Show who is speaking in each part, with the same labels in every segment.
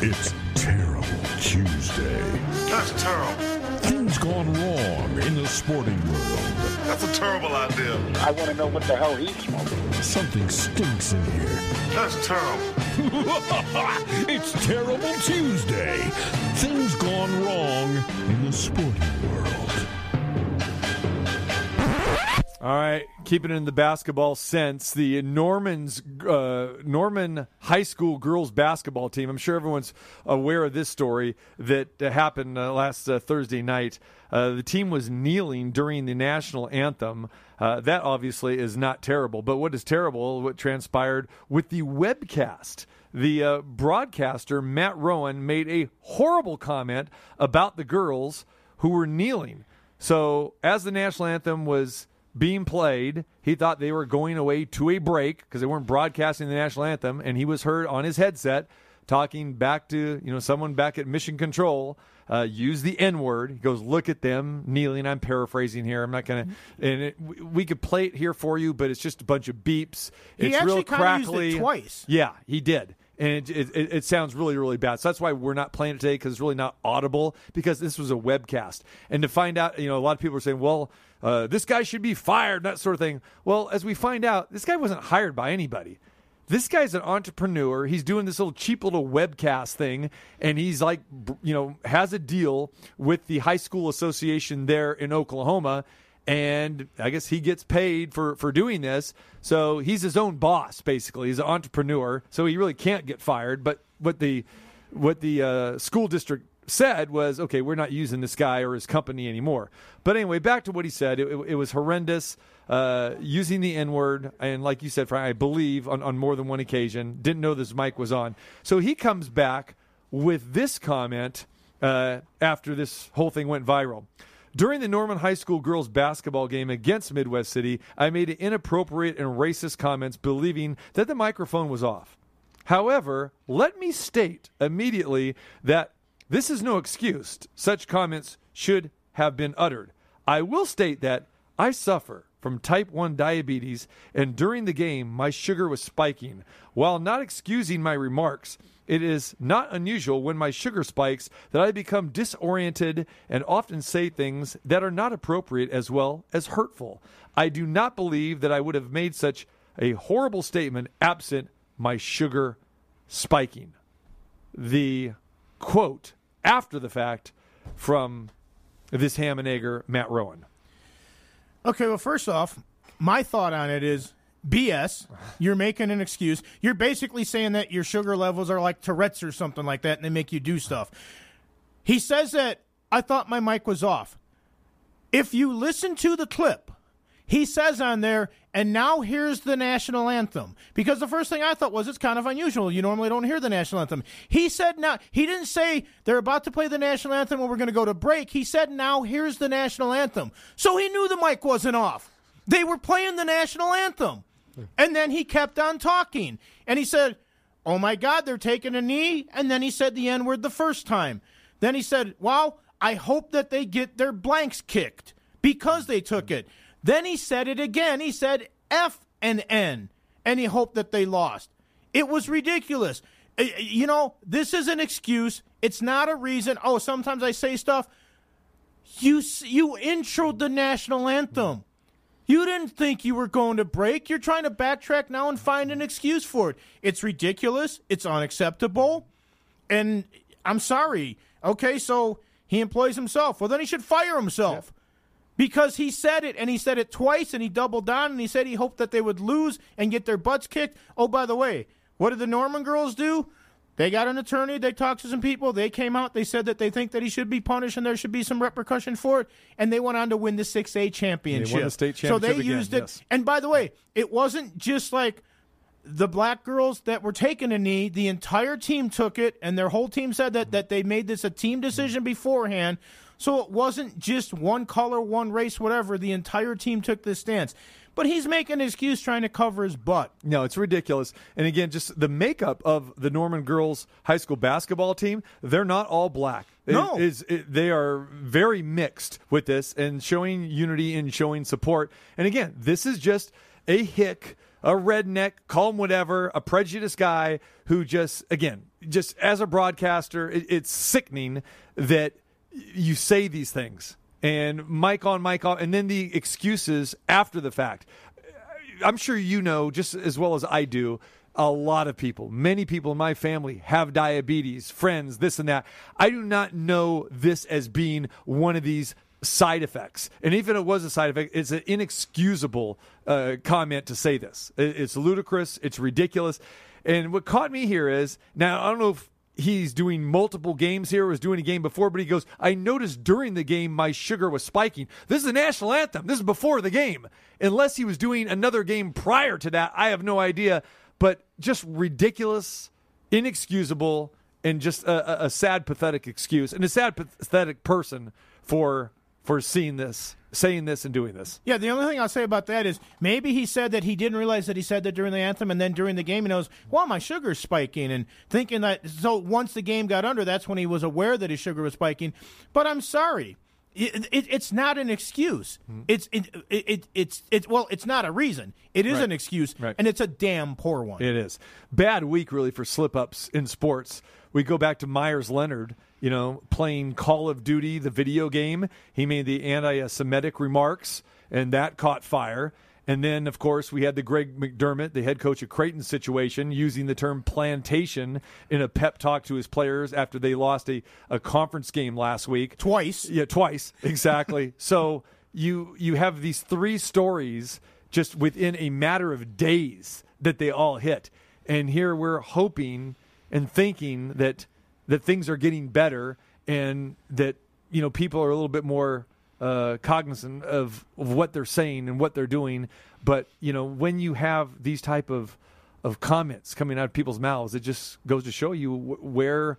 Speaker 1: It's Terrible Tuesday.
Speaker 2: That's terrible.
Speaker 1: Things gone wrong in the sporting world.
Speaker 2: That's a terrible idea.
Speaker 3: I want to know what the hell he's smoking.
Speaker 1: Something stinks in here.
Speaker 2: That's terrible.
Speaker 1: it's Terrible Tuesday. Things gone wrong in the sporting world.
Speaker 4: All right, keeping in the basketball sense, the Norman's uh, Norman High School girls basketball team. I'm sure everyone's aware of this story that uh, happened uh, last uh, Thursday night. Uh, the team was kneeling during the national anthem. Uh, that obviously is not terrible, but what is terrible? What transpired with the webcast? The broadcaster Matt Rowan made a horrible comment about the girls who were kneeling. So, as the national anthem was being played. He thought they were going away to a break because they weren't broadcasting the national anthem, and he was heard on his headset talking back to you know someone back at Mission Control. Uh, use the N word. He goes, "Look at them kneeling." I'm paraphrasing here. I'm not gonna, and it, we could play it here for you, but it's just a bunch of beeps.
Speaker 5: He
Speaker 4: it's
Speaker 5: actually
Speaker 4: real
Speaker 5: kinda used it
Speaker 4: crackly.
Speaker 5: twice.
Speaker 4: Yeah, he did. And it, it, it, sounds really, really bad. So that's why we're not playing it today because it's really not audible because this was a webcast. And to find out, you know, a lot of people are saying, well, uh, this guy should be fired, that sort of thing. Well, as we find out, this guy wasn't hired by anybody. This guy's an entrepreneur. He's doing this little cheap little webcast thing, and he's like, you know, has a deal with the high school association there in Oklahoma and I guess he gets paid for for doing this. So he's his own boss, basically. He's an entrepreneur, so he really can't get fired. But what the what the uh, school district said was, okay, we're not using this guy or his company anymore. But anyway, back to what he said. It, it, it was horrendous. Uh, using the N word, and like you said, Frank, I believe on, on more than one occasion. Didn't know this mic was on. So he comes back with this comment uh, after this whole thing went viral. During the Norman High School girls basketball game against Midwest City, I made inappropriate and racist comments believing that the microphone was off. However, let me state immediately that this is no excuse. Such comments should have been uttered. I will state that I suffer from type 1 diabetes, and during the game, my sugar was spiking. While not excusing my remarks, it is not unusual when my sugar spikes that I become disoriented and often say things that are not appropriate as well as hurtful. I do not believe that I would have made such a horrible statement absent my sugar spiking. The quote after the fact from this ham and egger Matt Rowan.
Speaker 5: Okay, well, first off, my thought on it is BS. You're making an excuse. You're basically saying that your sugar levels are like Tourette's or something like that, and they make you do stuff. He says that I thought my mic was off. If you listen to the clip, he says on there, and now here's the national anthem. Because the first thing I thought was it's kind of unusual. You normally don't hear the national anthem. He said now, he didn't say they're about to play the national anthem and we're going to go to break. He said now here's the national anthem. So he knew the mic wasn't off. They were playing the national anthem. And then he kept on talking. And he said, Oh my God, they're taking a knee. And then he said the N word the first time. Then he said, Well, I hope that they get their blanks kicked because they took it. Then he said it again. He said F and N, and he hoped that they lost. It was ridiculous. Uh, You know, this is an excuse. It's not a reason. Oh, sometimes I say stuff. You you introed the national anthem. You didn't think you were going to break. You're trying to backtrack now and find an excuse for it. It's ridiculous. It's unacceptable. And I'm sorry. Okay, so he employs himself. Well, then he should fire himself because he said it and he said it twice and he doubled down and he said he hoped that they would lose and get their butts kicked. Oh, by the way, what did the Norman girls do? They got an attorney. They talked to some people. They came out. They said that they think that he should be punished and there should be some repercussion for it. And they went on to win the 6A championship.
Speaker 4: the state championship.
Speaker 5: So they
Speaker 4: again,
Speaker 5: used it.
Speaker 4: yes.
Speaker 5: And by the way, it wasn't just like the black girls that were taking a knee, the entire team took it, and their whole team said that, that they made this a team decision beforehand. So it wasn't just one color, one race, whatever. The entire team took this stance. But he's making an excuse trying to cover his butt.
Speaker 4: No, it's ridiculous. And again, just the makeup of the Norman girls high school basketball team, they're not all black. It
Speaker 5: No.
Speaker 4: is- it- they are very mixed with this and showing unity and showing support. And again, this is just a hick a redneck, call him whatever, a prejudiced guy who just, again, just as a broadcaster, it, it's sickening that you say these things and mic on, mic off, and then the excuses after the fact. I'm sure you know just as well as I do. A lot of people, many people in my family have diabetes, friends, this and that. I do not know this as being one of these side effects. And even if it was a side effect, it's an inexcusable uh, comment to say this. It's ludicrous. It's ridiculous. And what caught me here is now, I don't know if he's doing multiple games here, was doing a game before, but he goes, I noticed during the game my sugar was spiking. This is the national anthem. This is before the game. Unless he was doing another game prior to that, I have no idea. But just ridiculous, inexcusable, and just a, a- sad, pathetic excuse, and a sad, pathetic person for for seeing this, saying this, and doing this.
Speaker 5: Yeah, the only thing I'll say about that is maybe he said that he didn't realize that he said that during the anthem, and then during the game he knows, well, my sugar's spiking, and thinking that. So once the game got under, that's when he was aware that his sugar was spiking. But I'm sorry. It, it, it's not an excuse.
Speaker 4: Hmm.
Speaker 5: It's it, it, it it's it's well, it's not a reason. It is
Speaker 4: Right.
Speaker 5: an excuse,
Speaker 4: Right.
Speaker 5: and it's a damn poor one.
Speaker 4: It is bad week really for slip ups in sports. We go back to Myers Leonard, you know, playing Call of Duty, the video game. He made the anti-Semitic remarks, and that caught fire. And then, of course, we had the Greg McDermott, the head coach of Creighton situation, using the term plantation in a pep talk to his players after they lost a, a conference game last week.
Speaker 5: Twice.
Speaker 4: Yeah, twice exactly. so you you have these three stories just within a matter of days that they all hit, and here we're hoping and thinking that that things are getting better and that you know people are a little bit more uh, cognizant of, of what they're saying and what they're doing. But you know when you have these type of of comments coming out of people's mouths, it just goes to show you wh- where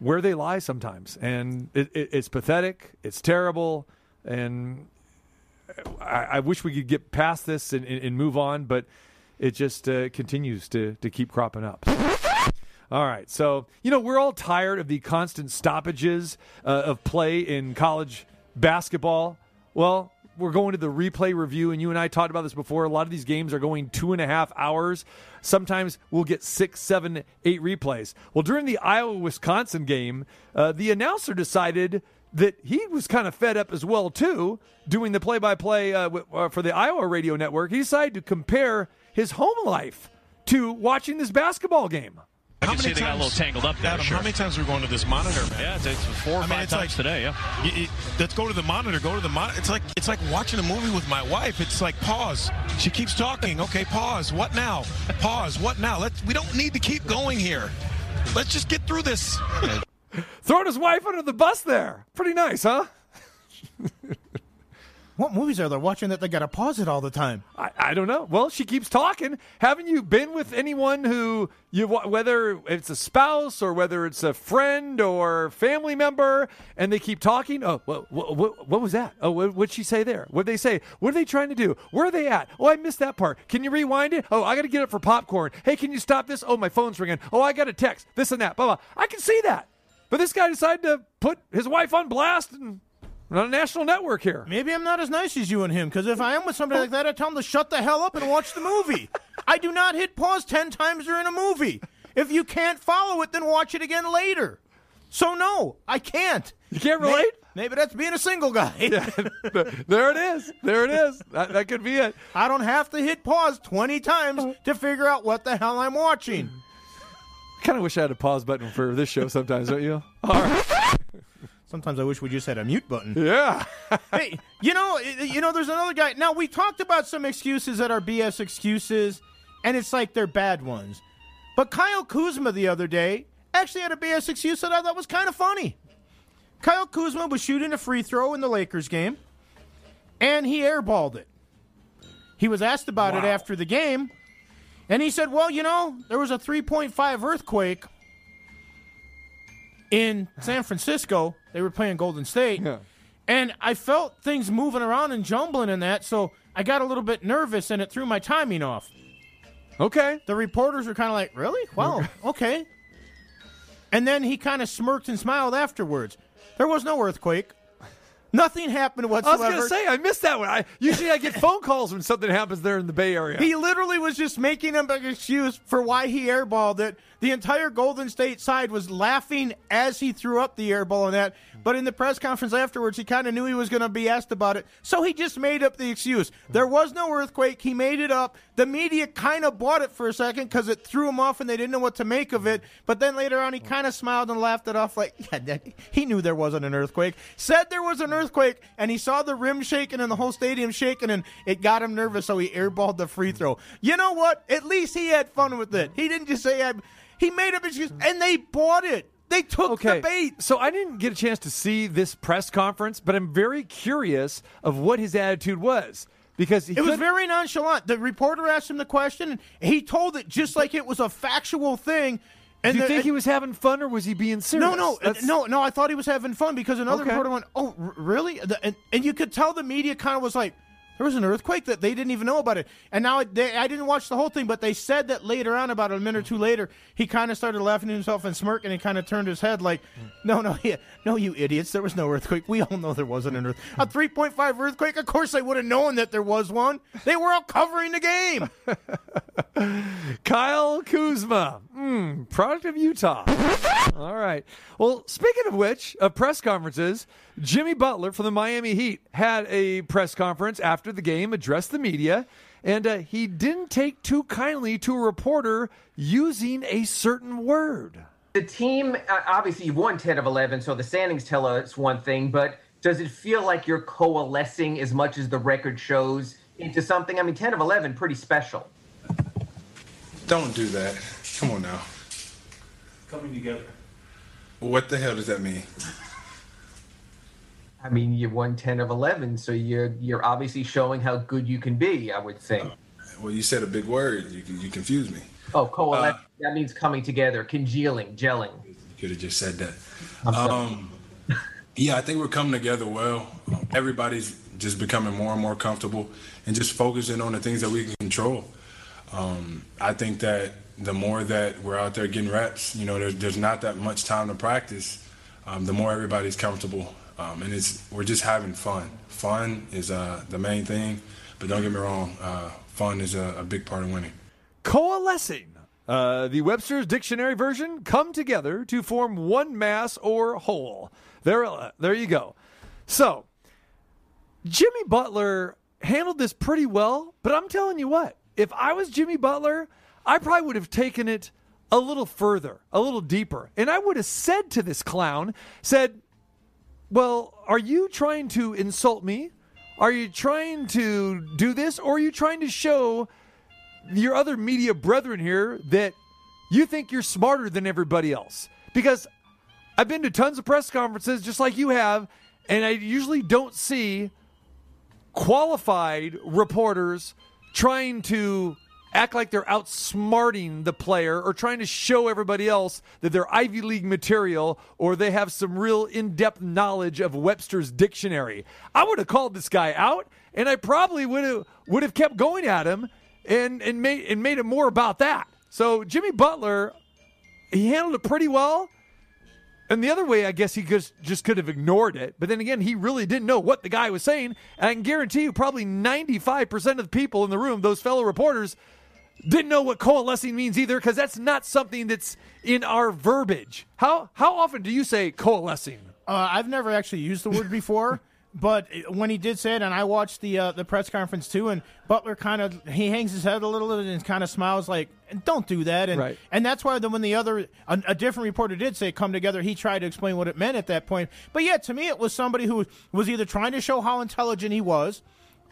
Speaker 4: where they lie sometimes, and it, it, it's pathetic. It's terrible, and I, I wish we could get past this and, and, and move on, but it just uh, continues to to keep cropping up. All right, so you know we're all tired of the constant stoppages uh, of play in college basketball. Well, we're going to the replay review, and you and I talked about this before. A lot of these games are going two and a half hours. Sometimes we'll get six, seven, eight replays. Well, during the Iowa Wisconsin game, uh, the announcer decided that he was kind of fed up as well too, doing the play-by-play uh, w- uh, for the Iowa radio network. He decided to compare his home life to watching this basketball game.
Speaker 6: I
Speaker 2: How
Speaker 6: can see
Speaker 2: many
Speaker 6: they got a
Speaker 2: times-
Speaker 6: little tangled up there.
Speaker 2: Adam,
Speaker 6: sure.
Speaker 2: how many times are we going to this monitor, man?
Speaker 6: Yeah, it's, it's four or
Speaker 2: I mean,
Speaker 6: five
Speaker 2: it's
Speaker 6: times
Speaker 2: like-
Speaker 6: today. Yeah.
Speaker 2: Y- y- let's go to the monitor. Go to the monitor. It's like it's like watching a movie with my wife. It's like pause. She keeps talking. Okay, pause. What now? Pause. What now? Let's. We don't need to keep going here. Let's just get through this.
Speaker 4: Throwing his wife under the bus there. Pretty nice, huh?
Speaker 5: What movies are they watching that they got to pause it all the time?
Speaker 4: I, I don't know. Well, she keeps talking. Haven't you been with anyone who you whether it's a spouse or whether it's a friend or family member, and they keep talking? Oh, what, what, what was that? Oh, what would she say there? What did they say? What are they trying to do? Where are they at? Oh, I missed that part. Can you rewind it? Oh, I got to get up for popcorn. Hey, can you stop this? Oh, my phone's ringing. Oh, I got a text. This and that. Blah blah. I can see that. But this guy decided to put his wife on blast and on a national network here.
Speaker 5: Maybe I'm not as nice as you and him, because if I am with somebody like that, I tell them to shut the hell up and watch the movie. I do not hit pause 10 times during a movie. If you can't follow it, then watch it again later. So, no, I can't.
Speaker 4: You can't relate?
Speaker 5: Maybe that's being a single guy.
Speaker 4: there it is. There it is. That, that could be it.
Speaker 5: I don't have to hit pause 20 times to figure out what the hell I'm watching.
Speaker 4: I kind of wish I had a pause button for this show sometimes, don't you? All right.
Speaker 5: Sometimes I wish we just had a mute button.
Speaker 4: Yeah.
Speaker 5: hey, you know, you know, there's another guy. Now we talked about some excuses that are BS excuses, and it's like they're bad ones. But Kyle Kuzma the other day actually had a BS excuse that I thought was kind of funny. Kyle Kuzma was shooting a free throw in the Lakers game, and he airballed it. He was asked about it after the game, and he said, "Well, you know, there was a 3.5 earthquake." In San Francisco, they were playing Golden State.
Speaker 4: Yeah.
Speaker 5: And I felt things moving around and jumbling in that, so I got a little bit nervous and it threw my timing off.
Speaker 4: Okay.
Speaker 5: The reporters were kind of like, Really? Wow, okay. And then he kind of smirked and smiled afterwards. There was no earthquake. Nothing happened whatsoever.
Speaker 4: I was going to say I missed that one. I usually I get phone calls when something happens there in the Bay Area.
Speaker 5: He literally was just making an excuse for why he airballed it. The entire Golden State side was laughing as he threw up the airball on that. But in the press conference afterwards, he kind of knew he was going to be asked about it. So he just made up the excuse. There was no earthquake. He made it up. The media kind of bought it for a second because it threw him off and they didn't know what to make of it. But then later on, he kind of smiled and laughed it off like, yeah, he knew there wasn't an earthquake. Said there was an earthquake and he saw the rim shaking and the whole stadium shaking and it got him nervous. So he airballed the free throw. You know what? At least he had fun with it. He didn't just say, I'm, he made up his excuse and they bought it. They took
Speaker 4: Okay,
Speaker 5: the bait.
Speaker 4: so I didn't get a chance to see this press conference, but I'm very curious of what his attitude was because he
Speaker 5: It was very nonchalant. The reporter asked him the question, and he told it just like it was a factual thing. And
Speaker 4: Do you
Speaker 5: the-
Speaker 4: think he was having fun or was he being serious?
Speaker 5: No, no,
Speaker 4: That's-
Speaker 5: no, no. I thought he was having fun because another
Speaker 4: Okay.
Speaker 5: reporter went, "Oh, r- really?" The- And, and you could tell the media kind of was like, "There was an earthquake that they didn't even know about it." And now they, I didn't watch the whole thing, but they said that later on, about a minute or two later, he kind of started laughing to himself and smirking, and kind of turned his head like, "No, no, yeah, no, you idiots! There was no earthquake. We all know there wasn't an earth. A three point five earthquake. Of course, they would have known that there was one. They were all covering the game."
Speaker 4: Kyle Kuzma, mm, product of Utah. All right. Well, speaking of which, of press conferences, Jimmy Butler from the Miami Heat had a press conference after the game, addressed the media, and uh, he didn't take too kindly to a reporter using a certain word.
Speaker 6: the team uh, obviously you've won 10 of 11 so the standings tell us one thing but does it feel like you're coalescing as much as the record shows into something i mean 10 of 11 pretty special
Speaker 7: Don't do that. Come on now.
Speaker 8: coming together.
Speaker 7: What the hell does that mean?
Speaker 6: i mean you won 10 of 11 so you're you're obviously showing how good you can be i would think
Speaker 7: Well, you said a big word. You you confused me.
Speaker 6: oh coalescing that means coming together congealing gelling
Speaker 7: You could have just said that. Um, yeah, I think we're coming together well. Everybody's just becoming more and more comfortable and just focusing on the things that we can control. Um, I think that the more that we're out there getting reps, you know, there's, there's not that much time to practice. Um, the more everybody's comfortable, um, and it's we're just having fun. Fun is uh, the main thing, but don't get me wrong, uh, fun is a, a big part of winning.
Speaker 4: Coalescing. Uh, the Webster's Dictionary version come together to form one mass or whole. There, uh, there you go. So, Jimmy Butler handled this pretty well, but I'm telling you what, if I was Jimmy Butler, I probably would have taken it a little further, a little deeper. And I would have said to this clown, said, Well, are you trying to insult me? Are you trying to do this? Or are you trying to show your other media brethren here that you think you're smarter than everybody else? Because I've been to tons of press conferences just like you have, and I usually don't see qualified reporters trying to act like they're outsmarting the player or trying to show everybody else that they're Ivy League material or they have some real in-depth knowledge of Webster's dictionary. I would have called this guy out and I probably would have would have kept going at him and and made and made it more about that. So Jimmy Butler he handled it pretty well. And the other way, I guess he just, just could have ignored it. But then again, he really didn't know what the guy was saying. And I can guarantee you, probably 95% of the people in the room, those fellow reporters, didn't know what coalescing means either because that's not something that's in our verbiage. How, how often do you say coalescing?
Speaker 5: Uh, I've never actually used the word before, but when he did say it, and I watched the uh, the press conference too, and Butler kind of he hangs his head a little bit and kind of smiles like, "Don't do that," and
Speaker 4: Right.
Speaker 5: and that's why then when the other a, a different reporter did say come together, he tried to explain what it meant at that point. But yeah, to me, it was somebody who was either trying to show how intelligent he was.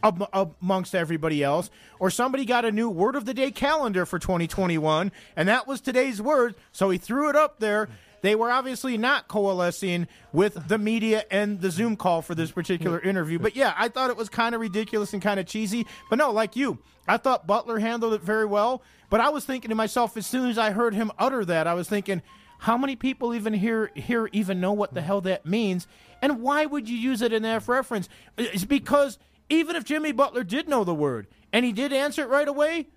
Speaker 5: Am- Amongst everybody else, or somebody got a new word of the day calendar for 2021, and that was today's word, so he threw it up there. They were obviously not coalescing with the media and the Zoom call for this particular mm. interview. But yeah, I thought it was kind of ridiculous and kind of cheesy. But no, like you, I thought Butler handled it very well. But I was thinking to myself, as soon as I heard him utter that, I was thinking, how many people even here here even know what the hell that means? And why would you use it in that reference? It's because even if Jimmy Butler did know the word and he did answer it right away,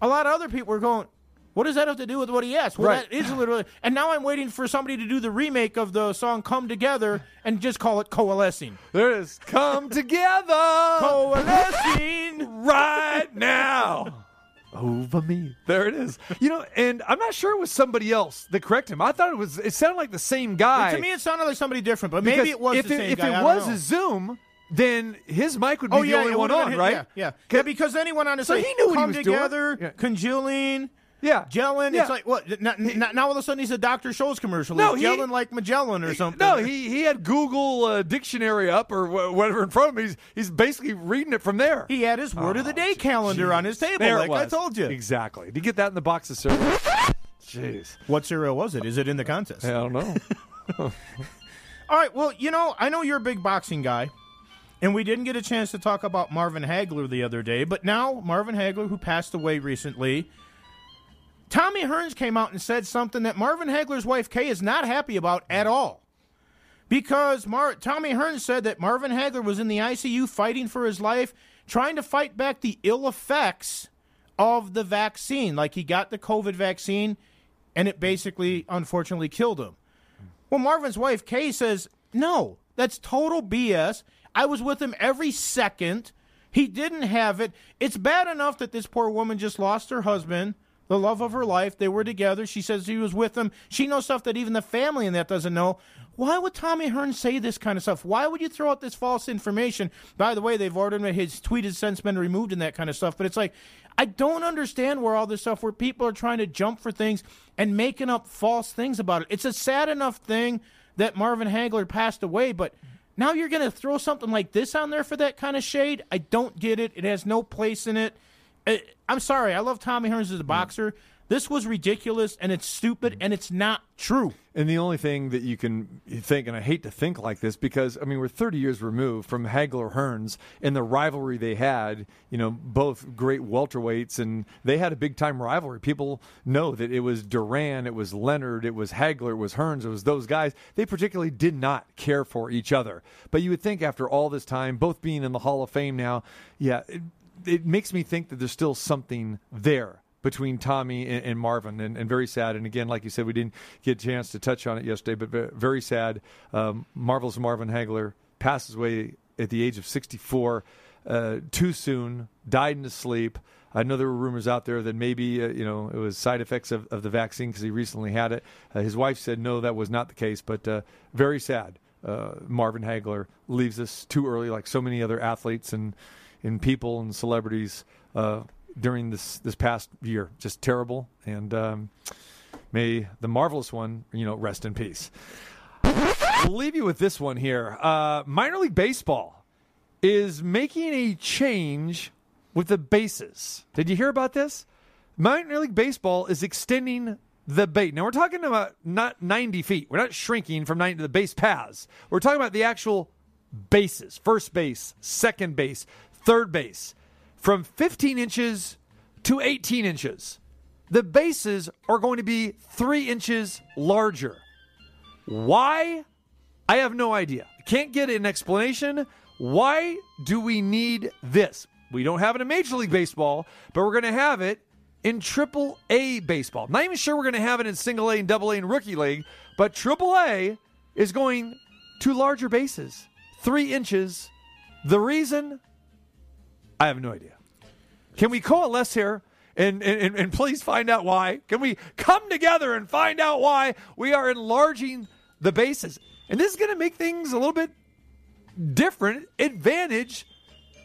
Speaker 5: a lot of other people were going, What does that have to do with what he asked? Well,
Speaker 4: Right.
Speaker 5: that is literally. And now I'm waiting for somebody to do the remake of the song "Come Together" and just call it coalescing.
Speaker 4: There it is. Come together
Speaker 5: Coalescing.
Speaker 4: right now. Over me. There it is. You know, and I'm not sure it was somebody else that corrected him. I thought it was. It sounded like the same guy.
Speaker 5: to me, it sounded like somebody different, but
Speaker 4: Because
Speaker 5: maybe it was
Speaker 4: if
Speaker 5: the
Speaker 4: it,
Speaker 5: same
Speaker 4: if
Speaker 5: guy.
Speaker 4: it
Speaker 5: I don't
Speaker 4: was a Zoom, then his mic would be
Speaker 5: Oh
Speaker 4: the
Speaker 5: yeah,
Speaker 4: only one on,
Speaker 5: hit-
Speaker 4: right?
Speaker 5: Yeah, yeah. yeah, because he went on to
Speaker 4: So
Speaker 5: say,
Speaker 4: he knew what he
Speaker 5: "Come
Speaker 4: was doing."
Speaker 5: together,
Speaker 4: Yeah.
Speaker 5: congealing."
Speaker 4: Yeah.
Speaker 5: Gelling,
Speaker 4: Yeah.
Speaker 5: it's like what? Now, now all of a sudden he's a Dr. Scholl's commercial.
Speaker 4: No,
Speaker 5: he's
Speaker 4: he-
Speaker 5: gelling like Magellan or something.
Speaker 4: No, he he had Google uh, dictionary up or wh- whatever in front of him. He's he's basically reading it from there.
Speaker 5: he had his word of the day calendar on his table,
Speaker 4: Oh, There
Speaker 5: like
Speaker 4: was.
Speaker 5: I told you.
Speaker 4: Exactly. Did you get that in the box of cereal? Jeez.
Speaker 5: What cereal was it? Is it in the contest?
Speaker 4: I don't know.
Speaker 5: All right. Well, you know, I know you're a big boxing guy, and we didn't get a chance to talk about Marvin Hagler the other day, but now Marvin Hagler, who passed away recently, Tommy Hearns came out and said something that Marvin Hagler's wife Kay is not happy about at all. Because Mar- Tommy Hearns said that Marvin Hagler was in the ICU fighting for his life, trying to fight back the ill effects of the vaccine. Like he got the COVID vaccine, and it basically, unfortunately, killed him. Well, Marvin's wife, Kay, says, no, that's total BS. I was with him every second. He didn't have it. It's bad enough that this poor woman just lost her husband, the love of her life. They were together. She says he was with him. She knows stuff that even the family in that doesn't know. Why would Tommy Hearn say this kind of stuff? Why would you throw out this false information? By the way, they've ordered. His tweet has since been removed and that kind of stuff. But it's like, I don't understand where all this stuff, where people are trying to jump for things and making up false things about it. It's a sad enough thing that Marvin Hagler passed away, but now you're going to throw something like this on there for that kind of shade? I don't get it. It has no place in it. Uh, I'm sorry. I love Tommy Hearns as a boxer. This was ridiculous and it's stupid and it's not true.
Speaker 4: And the only thing that you can think, and I hate to think like this because, I mean, we're 30 years removed from Hagler Hearns and the rivalry they had, you know, both great welterweights, and they had a big time rivalry. People know that it was Duran, it was Leonard, it was Hagler, it was Hearns, it was those guys. They particularly did not care for each other. But you would think after all this time, both being in the Hall of Fame now, yeah, it, it makes me think that there's still something there between Tommy and, and Marvin, and, and very sad. And again, like you said, we didn't get a chance to touch on it yesterday, but very sad. Um, marvelous Marvin Hagler passes away at the age of 64, uh, too soon, died in his sleep. I know there were rumors out there that maybe uh, you know it was side effects of, of the vaccine because he recently had it. Uh, his wife said no, that was not the case, but uh, very sad. Uh, Marvin Hagler leaves us too early, like so many other athletes and and people and celebrities uh, during this this past year. Just terrible, and um, may the marvelous one, you know, rest in peace. We'll leave you with this one here. Uh, minor League Baseball is making a change with the bases. Did you hear about this? Minor League Baseball is extending the base. Now we're talking about not 90 feet. We're not shrinking from 90 to the base paths. We're talking about the actual bases first base, second base, third base from 15 inches to 18 inches. The bases are going to be three inches larger. Why? I have no idea. Can't get an explanation. Why do we need this? We don't have it in Major League Baseball, but we're going to have it in Triple A baseball. Not even sure we're going to have it in Single A and Double A and Rookie League, but Triple A is going to larger bases, three inches. The reason? I have no idea. Can we coalesce here and, and, and please find out why? Can we come together and find out why we are enlarging the bases? And this is going to make things a little bit different. Advantage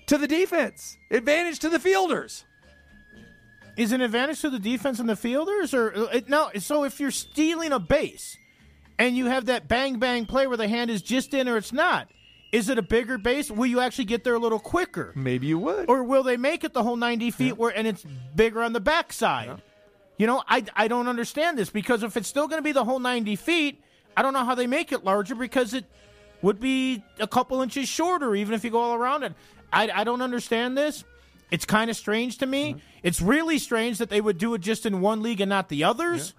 Speaker 4: to the defense, advantage to the fielders.
Speaker 5: Is an advantage to the defense and the fielders, or uh, it, no? So if you're stealing a base and you have that bang bang play where the hand is just in or it's not, is it a bigger base? Will you actually get there a little quicker,
Speaker 4: Maybe you would.
Speaker 5: or will they make it the whole 90 feet where and it's bigger on the backside? You know, I I don't understand this because if it's still going to be the whole 90 feet, I don't know how they make it larger because it would be a couple inches shorter even if you go all around it. I I don't understand this. It's kind of strange to me. Mm-hmm. It's really strange that they would do it just in one league and not the others.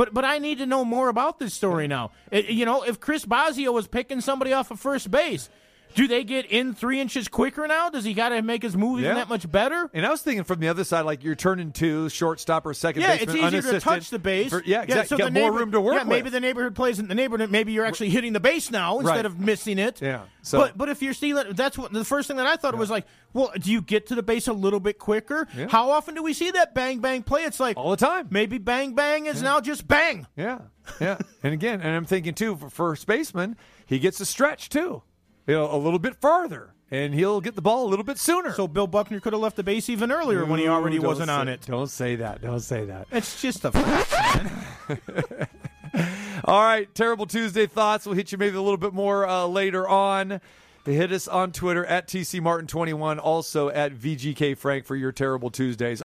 Speaker 5: But but I need to know more about this story now. It- you know, if Chris Bosio was picking somebody off of first base, Do they get in three inches quicker now? Does he got to make his move
Speaker 4: Yeah.
Speaker 5: that much better?
Speaker 4: And I was thinking from the other side, like you're turning two, shortstop or second
Speaker 5: Yeah,
Speaker 4: baseman,
Speaker 5: it's easier to touch the base.
Speaker 4: For- yeah, exactly.
Speaker 5: so
Speaker 4: Got more
Speaker 5: neighbor-
Speaker 4: room to work
Speaker 5: Yeah, maybe
Speaker 4: with.
Speaker 5: the neighborhood plays in the neighborhood. Maybe you're actually hitting the base now instead
Speaker 4: Right.
Speaker 5: of missing it.
Speaker 4: Yeah, so-
Speaker 5: but but if you're stealing, that's what the first thing that I thought was like. Well, do you get to the base a little bit quicker?
Speaker 4: Yeah.
Speaker 5: How often do we see that bang bang play? It's like
Speaker 4: all the time.
Speaker 5: Maybe bang bang is now just bang.
Speaker 4: Yeah, yeah. and again, and I'm thinking too for first baseman, he gets a stretch too, you know, a little bit farther, and he'll get the ball a little bit sooner.
Speaker 5: So Bill Buckner could have left the base even earlier when he already wasn't on it.
Speaker 4: Don't say that. Don't say that.
Speaker 5: It's just a fact.
Speaker 4: All right, terrible Tuesday thoughts. We'll hit you maybe a little bit more uh, later on. Hit us on Twitter at TC Martin21, also at VGK Frank for your terrible Tuesdays.